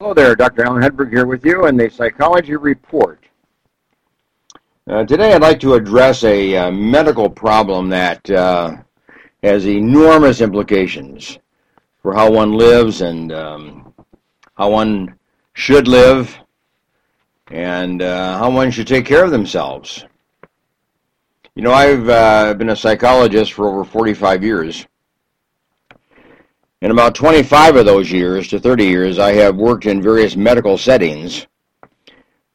Hello there, Dr. Alan Hedberg here with you and the Psychology Report. Uh, today I'd like to address a uh, medical problem that uh, has enormous implications for how one lives and um, how one should live and uh, how one should take care of themselves. You know, I've uh, been a psychologist for over 45 years. In about 25 of those years to 30 years, I have worked in various medical settings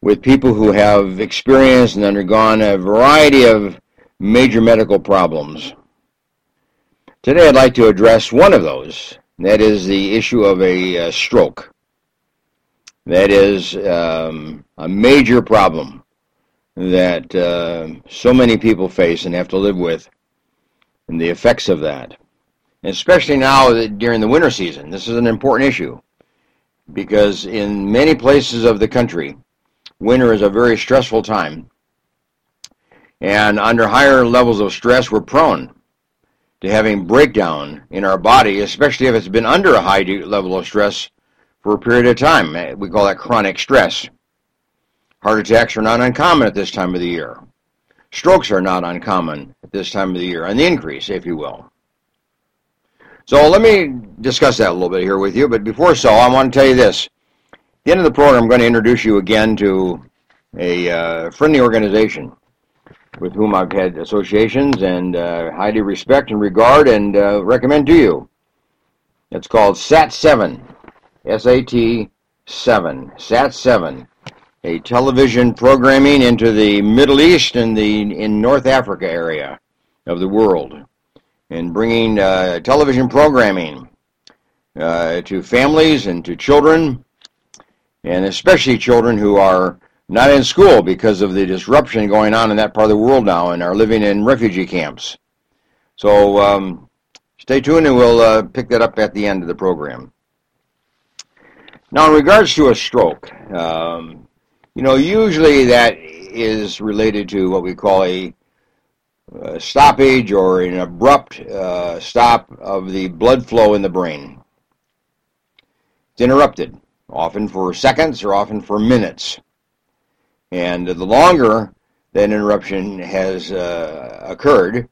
with people who have experienced and undergone a variety of major medical problems. Today I'd like to address one of those. That is the issue of a uh, stroke. That is um, a major problem that uh, so many people face and have to live with, and the effects of that especially now during the winter season. This is an important issue because in many places of the country, winter is a very stressful time. And under higher levels of stress, we're prone to having breakdown in our body, especially if it's been under a high level of stress for a period of time. We call that chronic stress. Heart attacks are not uncommon at this time of the year. Strokes are not uncommon at this time of the year, on the increase, if you will. So let me discuss that a little bit here with you. But before so, I want to tell you this. At the end of the program, I'm going to introduce you again to a uh, friendly organization with whom I've had associations and uh, highly respect and regard and uh, recommend to you. It's called SAT7, SAT 7, SAT7, a television programming into the Middle East and the in North Africa area of the world in bringing uh, television programming uh, to families and to children, and especially children who are not in school because of the disruption going on in that part of the world now and are living in refugee camps. So um, stay tuned and we'll uh, pick that up at the end of the program. Now, in regards to a stroke, um, you know, usually that is related to what we call a uh, stoppage or an abrupt uh, stop of the blood flow in the brain. It's interrupted, often for seconds or often for minutes. And the longer that interruption has uh, occurred,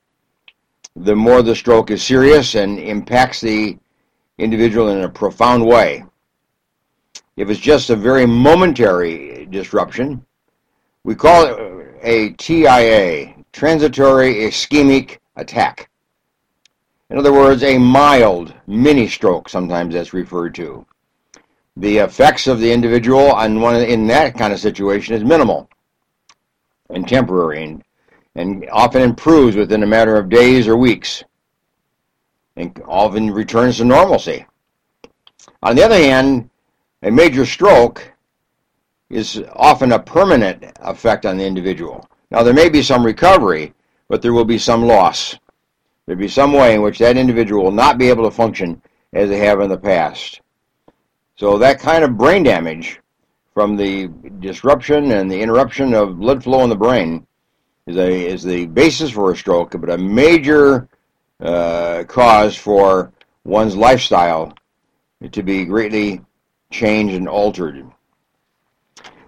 the more the stroke is serious and impacts the individual in a profound way. If it's just a very momentary disruption, we call it a TIA, transitory ischemic attack. In other words, a mild mini stroke, sometimes that's referred to. The effects of the individual on one in that kind of situation is minimal and temporary and, and often improves within a matter of days or weeks and often returns to normalcy. On the other hand, a major stroke is often a permanent effect on the individual. Now, there may be some recovery, but there will be some loss. There'll be some way in which that individual will not be able to function as they have in the past. So that kind of brain damage from the disruption and the interruption of blood flow in the brain is, a, is the basis for a stroke, but a major uh, cause for one's lifestyle to be greatly changed and altered.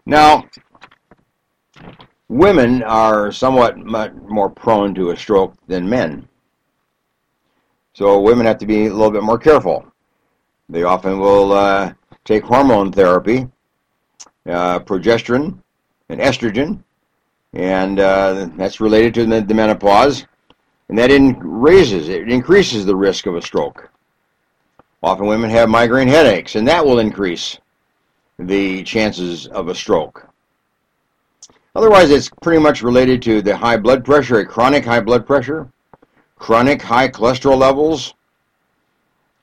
Now, women are somewhat more prone to a stroke than men. So women have to be a little bit more careful. They often will uh, take hormone therapy, uh, progesterone and estrogen, and uh, that's related to the, the menopause, and that in, raises, it increases the risk of a stroke. Often women have migraine headaches, and that will increase the chances of a stroke. Otherwise, it's pretty much related to the high blood pressure, chronic high blood pressure, chronic high cholesterol levels,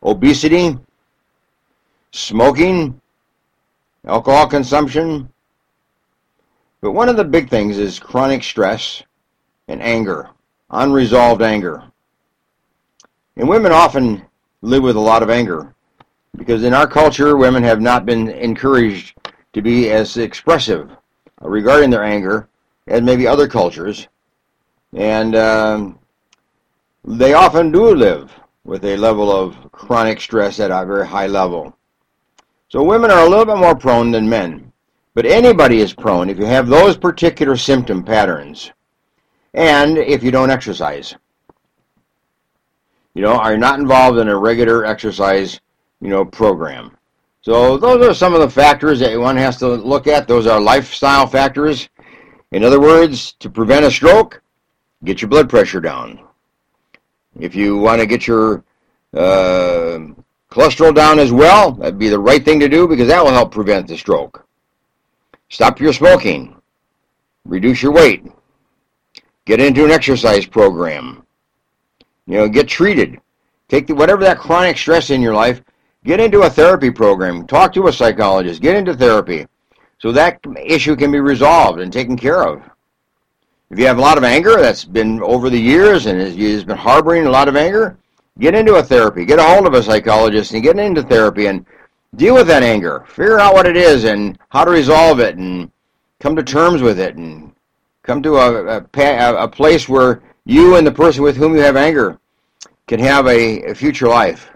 obesity, smoking, alcohol consumption. But one of the big things is chronic stress and anger, unresolved anger. And women often live with a lot of anger because in our culture, women have not been encouraged to be as expressive regarding their anger and maybe other cultures. And um, they often do live with a level of chronic stress at a very high level. So women are a little bit more prone than men. But anybody is prone if you have those particular symptom patterns and if you don't exercise. You know, are not involved in a regular exercise, you know, program. So those are some of the factors that one has to look at. Those are lifestyle factors. In other words, to prevent a stroke, get your blood pressure down. If you want to get your uh, cholesterol down as well, that'd be the right thing to do because that will help prevent the stroke. Stop your smoking. Reduce your weight. Get into an exercise program. You know, get treated. Take the, whatever that chronic stress in your life, get into a therapy program. Talk to a psychologist. Get into therapy. So that issue can be resolved and taken care of. If you have a lot of anger that's been over the years and has been harboring a lot of anger, get into a therapy. Get a hold of a psychologist and get into therapy and deal with that anger. Figure out what it is and how to resolve it and come to terms with it and come to a, a, a place where you and the person with whom you have anger can have a, a future life.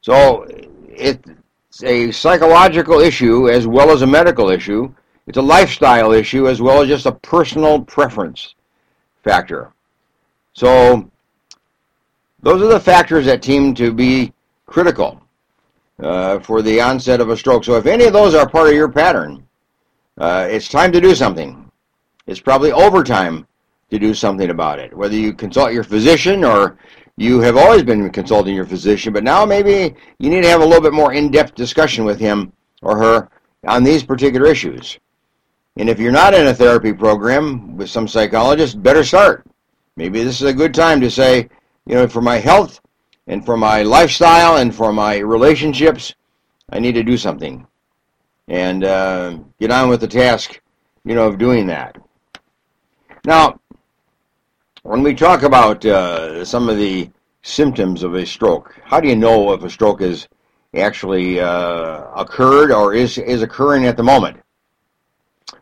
So it's a psychological issue as well as a medical issue. It's a lifestyle issue as well as just a personal preference factor. So those are the factors that seem to be critical uh, for the onset of a stroke. So if any of those are part of your pattern, uh, it's time to do something. It's probably overtime to do something about it. Whether you consult your physician or you have always been consulting your physician, but now maybe you need to have a little bit more in-depth discussion with him or her on these particular issues. And if you're not in a therapy program with some psychologist, better start. Maybe this is a good time to say, you know, for my health and for my lifestyle and for my relationships, I need to do something and uh, get on with the task, you know, of doing that. Now, when we talk about uh, some of the symptoms of a stroke, how do you know if a stroke has actually uh, occurred or is, is occurring at the moment?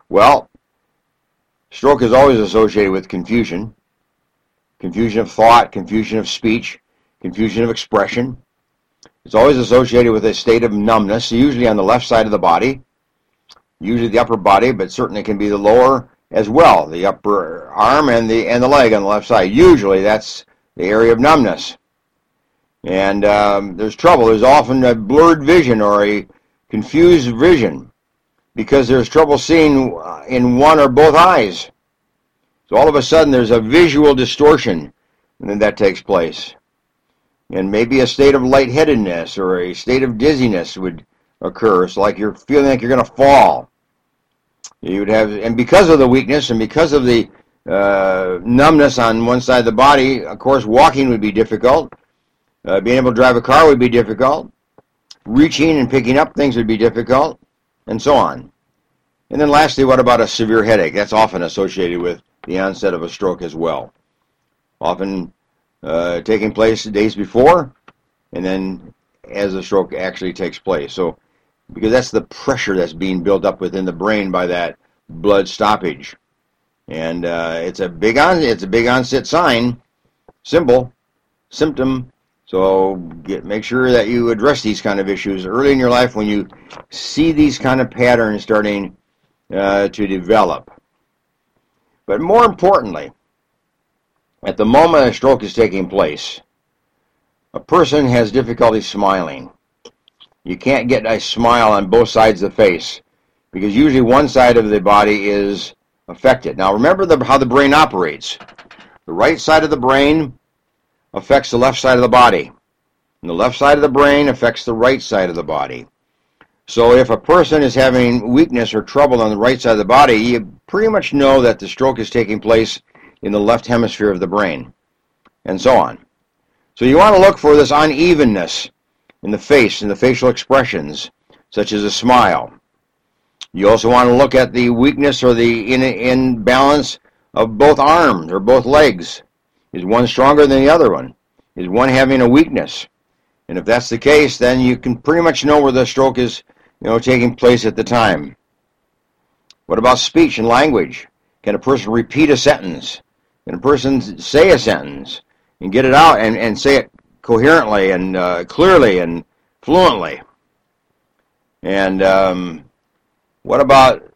Well, stroke is always associated with confusion, confusion of thought, confusion of speech, confusion of expression. It's always associated with a state of numbness, usually on the left side of the body, usually the upper body, but certainly can be the lower as well, the upper arm and the and the leg on the left side. Usually, that's the area of numbness. And um, there's trouble. There's often a blurred vision or a confused vision because there's trouble seeing in one or both eyes. So all of a sudden, there's a visual distortion, and then that takes place. And maybe a state of lightheadedness or a state of dizziness would occur. It's like you're feeling like you're going to fall. You would have, and because of the weakness and because of the uh, numbness on one side of the body, of course, walking would be difficult. Uh, being able to drive a car would be difficult. Reaching and picking up things would be difficult, and so on. And then lastly, what about a severe headache? That's often associated with the onset of a stroke as well. Often uh, taking place days before, and then as the stroke actually takes place. So because that's the pressure that's being built up within the brain by that blood stoppage. And uh, it's a big on it's a big onset sign, symbol, symptom. So get, make sure that you address these kind of issues early in your life when you see these kind of patterns starting uh, to develop. But more importantly, at the moment a stroke is taking place, a person has difficulty smiling. You can't get a smile on both sides of the face because usually one side of the body is affected. Now remember the, how the brain operates. The right side of the brain affects the left side of the body. And the left side of the brain affects the right side of the body. So if a person is having weakness or trouble on the right side of the body, you pretty much know that the stroke is taking place in the left hemisphere of the brain, and so on. So you want to look for this unevenness in the face and the facial expressions, such as a smile. You also want to look at the weakness or the in, imbalance of both arms or both legs. Is one stronger than the other one? Is one having a weakness? And if that's the case, then you can pretty much know where the stroke is, you know, taking place at the time. What about speech and language? Can a person repeat a sentence? Can a person say a sentence and get it out and, and say it coherently and uh, clearly and fluently. And um, what about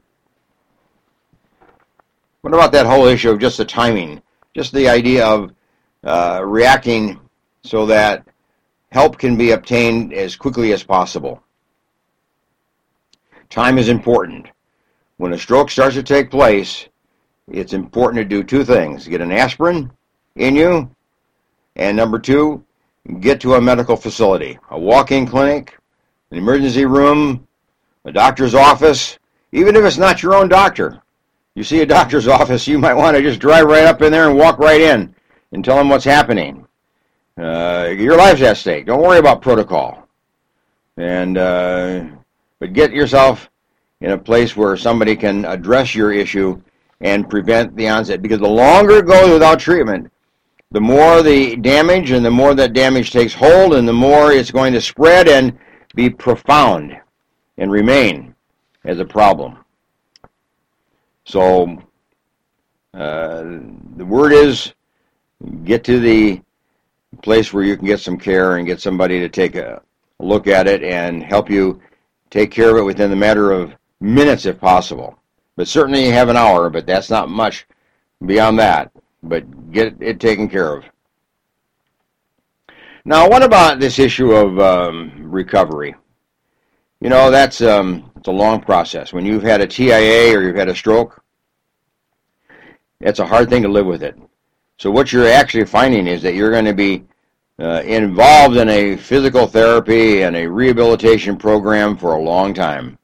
what about that whole issue of just the timing, just the idea of uh, reacting so that help can be obtained as quickly as possible? Time is important. When a stroke starts to take place, it's important to do two things: get an aspirin in you, and number two, get to a medical facility, a walk-in clinic, an emergency room, a doctor's office, even if it's not your own doctor. You see a doctor's office, you might want to just drive right up in there and walk right in and tell them what's happening. Uh, your life's at stake. Don't worry about protocol. And uh, but get yourself in a place where somebody can address your issue and prevent the onset. Because the longer it goes without treatment, the more the damage and the more that damage takes hold and the more it's going to spread and be profound and remain as a problem. So uh, the word is get to the place where you can get some care and get somebody to take a look at it and help you take care of it within the matter of minutes if possible. But certainly you have an hour, but that's not much beyond that but get it taken care of. Now, what about this issue of um, recovery? You know, that's um, it's a long process. When you've had a TIA or you've had a stroke, it's a hard thing to live with it. So what you're actually finding is that you're going to be uh, involved in a physical therapy and a rehabilitation program for a long time.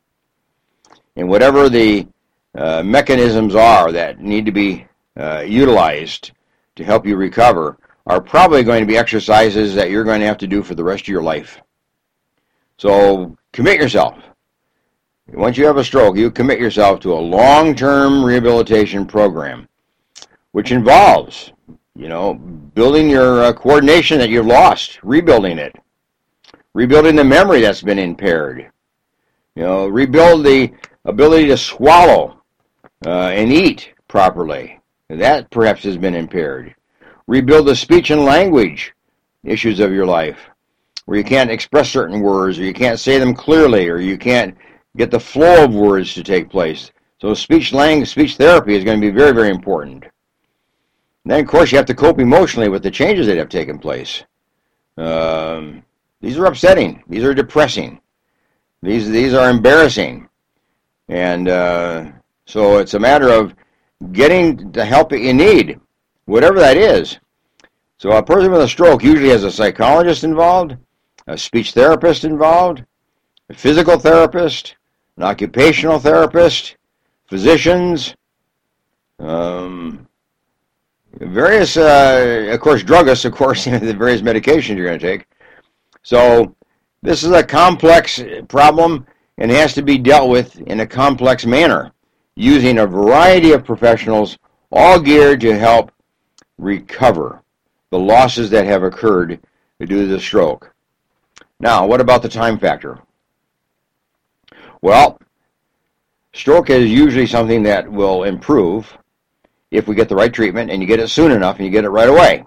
And whatever the uh, mechanisms are that need to be uh, utilized to help you recover are probably going to be exercises that you're going to have to do for the rest of your life. So commit yourself. Once you have a stroke, you commit yourself to a long-term rehabilitation program, which involves, you know, building your uh, coordination that you've lost, rebuilding it, rebuilding the memory that's been impaired, you know, rebuild the ability to swallow uh, and eat properly, that perhaps has been impaired. Rebuild the speech and language issues of your life, where you can't express certain words, or you can't say them clearly, or you can't get the flow of words to take place. So speech language, speech therapy is going to be very, very important. And then, of course, you have to cope emotionally with the changes that have taken place. Um, these are upsetting. These are depressing. These these are embarrassing, and uh, so it's a matter of getting the help that you need, whatever that is. So a person with a stroke usually has a psychologist involved, a speech therapist involved, a physical therapist, an occupational therapist, physicians, um, various, uh, of course, druggists, of course, the various medications you're going to take. So this is a complex problem and has to be dealt with in a complex manner using a variety of professionals, all geared to help recover the losses that have occurred due to the stroke. Now, what about the time factor? Well, stroke is usually something that will improve if we get the right treatment and you get it soon enough and you get it right away.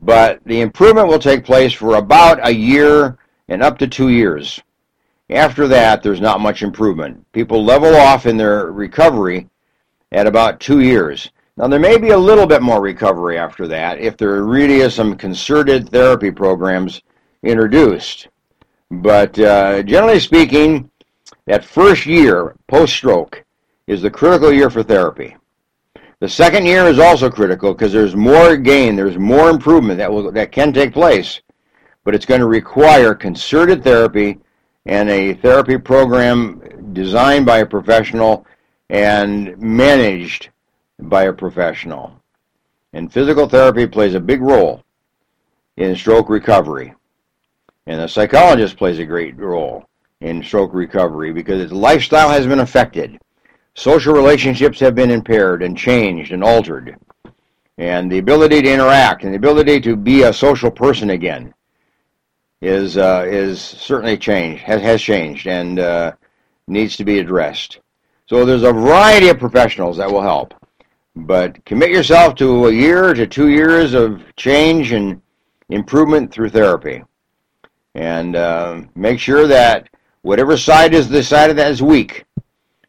But the improvement will take place for about a year and up to two years. After that, there's not much improvement. People level off in their recovery at about two years. Now, there may be a little bit more recovery after that if there really is some concerted therapy programs introduced. But uh, generally speaking, that first year post-stroke is the critical year for therapy. The second year is also critical because there's more gain, there's more improvement that will that can take place, but it's going to require concerted therapy and a therapy program designed by a professional and managed by a professional. And physical therapy plays a big role in stroke recovery. And the psychologist plays a great role in stroke recovery because its lifestyle has been affected. Social relationships have been impaired and changed and altered. And the ability to interact and the ability to be a social person again is uh, is certainly changed has has changed and uh, needs to be addressed. So there's a variety of professionals that will help, but commit yourself to a year to two years of change and improvement through therapy, and uh, make sure that Whatever side is the side of that is weak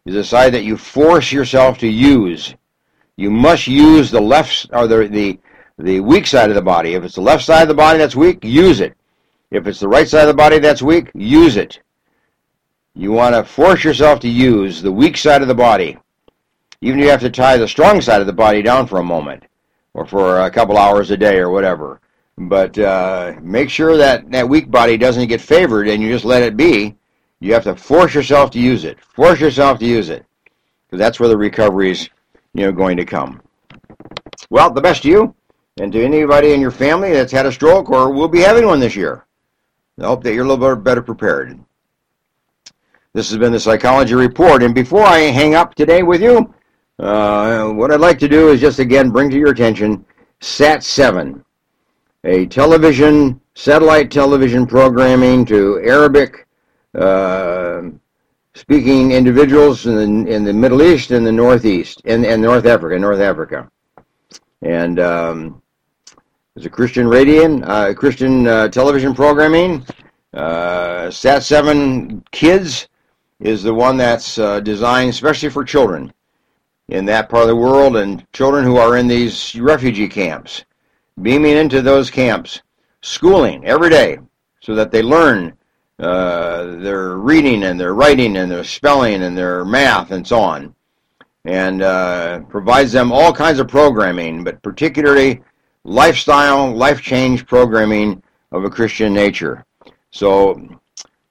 is the side that you force yourself to use. You must use the left or the the the weak side of the body. If it's the left side of the body that's weak, use it. If it's the right side of the body that's weak, use it. You want to force yourself to use the weak side of the body. Even if you have to tie the strong side of the body down for a moment or for a couple hours a day or whatever. But uh, make sure that that weak body doesn't get favored and you just let it be. You have to force yourself to use it. Force yourself to use it. Because that's where the recovery is you know, going to come. Well, the best to you and to anybody in your family that's had a stroke or will be having one this year. I hope that you're a little bit better prepared. This has been the Psychology Report, and before I hang up today with you, uh, what I'd like to do is just again bring to your attention SAT 7, a television, satellite television programming to Arabic uh, speaking individuals in the, in the Middle East and the Northeast, and, and North Africa, North Africa. And um, there's a Christian radio, uh, Christian uh, television programming. Uh, Sat 7 Kids is the one that's uh, designed especially for children in that part of the world and children who are in these refugee camps. Beaming into those camps, schooling every day so that they learn uh, their reading and their writing and their spelling and their math and so on. And uh, provides them all kinds of programming, but particularly lifestyle, life change programming of a Christian nature. So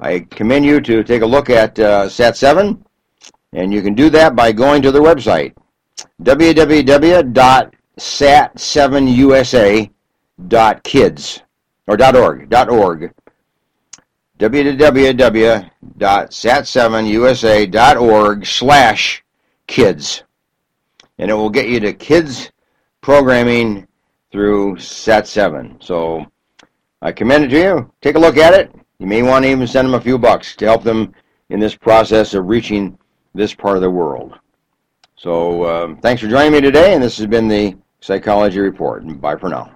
I commend you to take a look at uh, SAT7, and you can do that by going to their website, www.sat7usa.kids or .org, .org www.sat7usa.org slash kids. And it will get you to kids programming through SAT7. So I commend it to you. Take a look at it. You may want to even send them a few bucks to help them in this process of reaching this part of the world. So um, thanks for joining me today, and this has been the Psychology Report. Bye for now.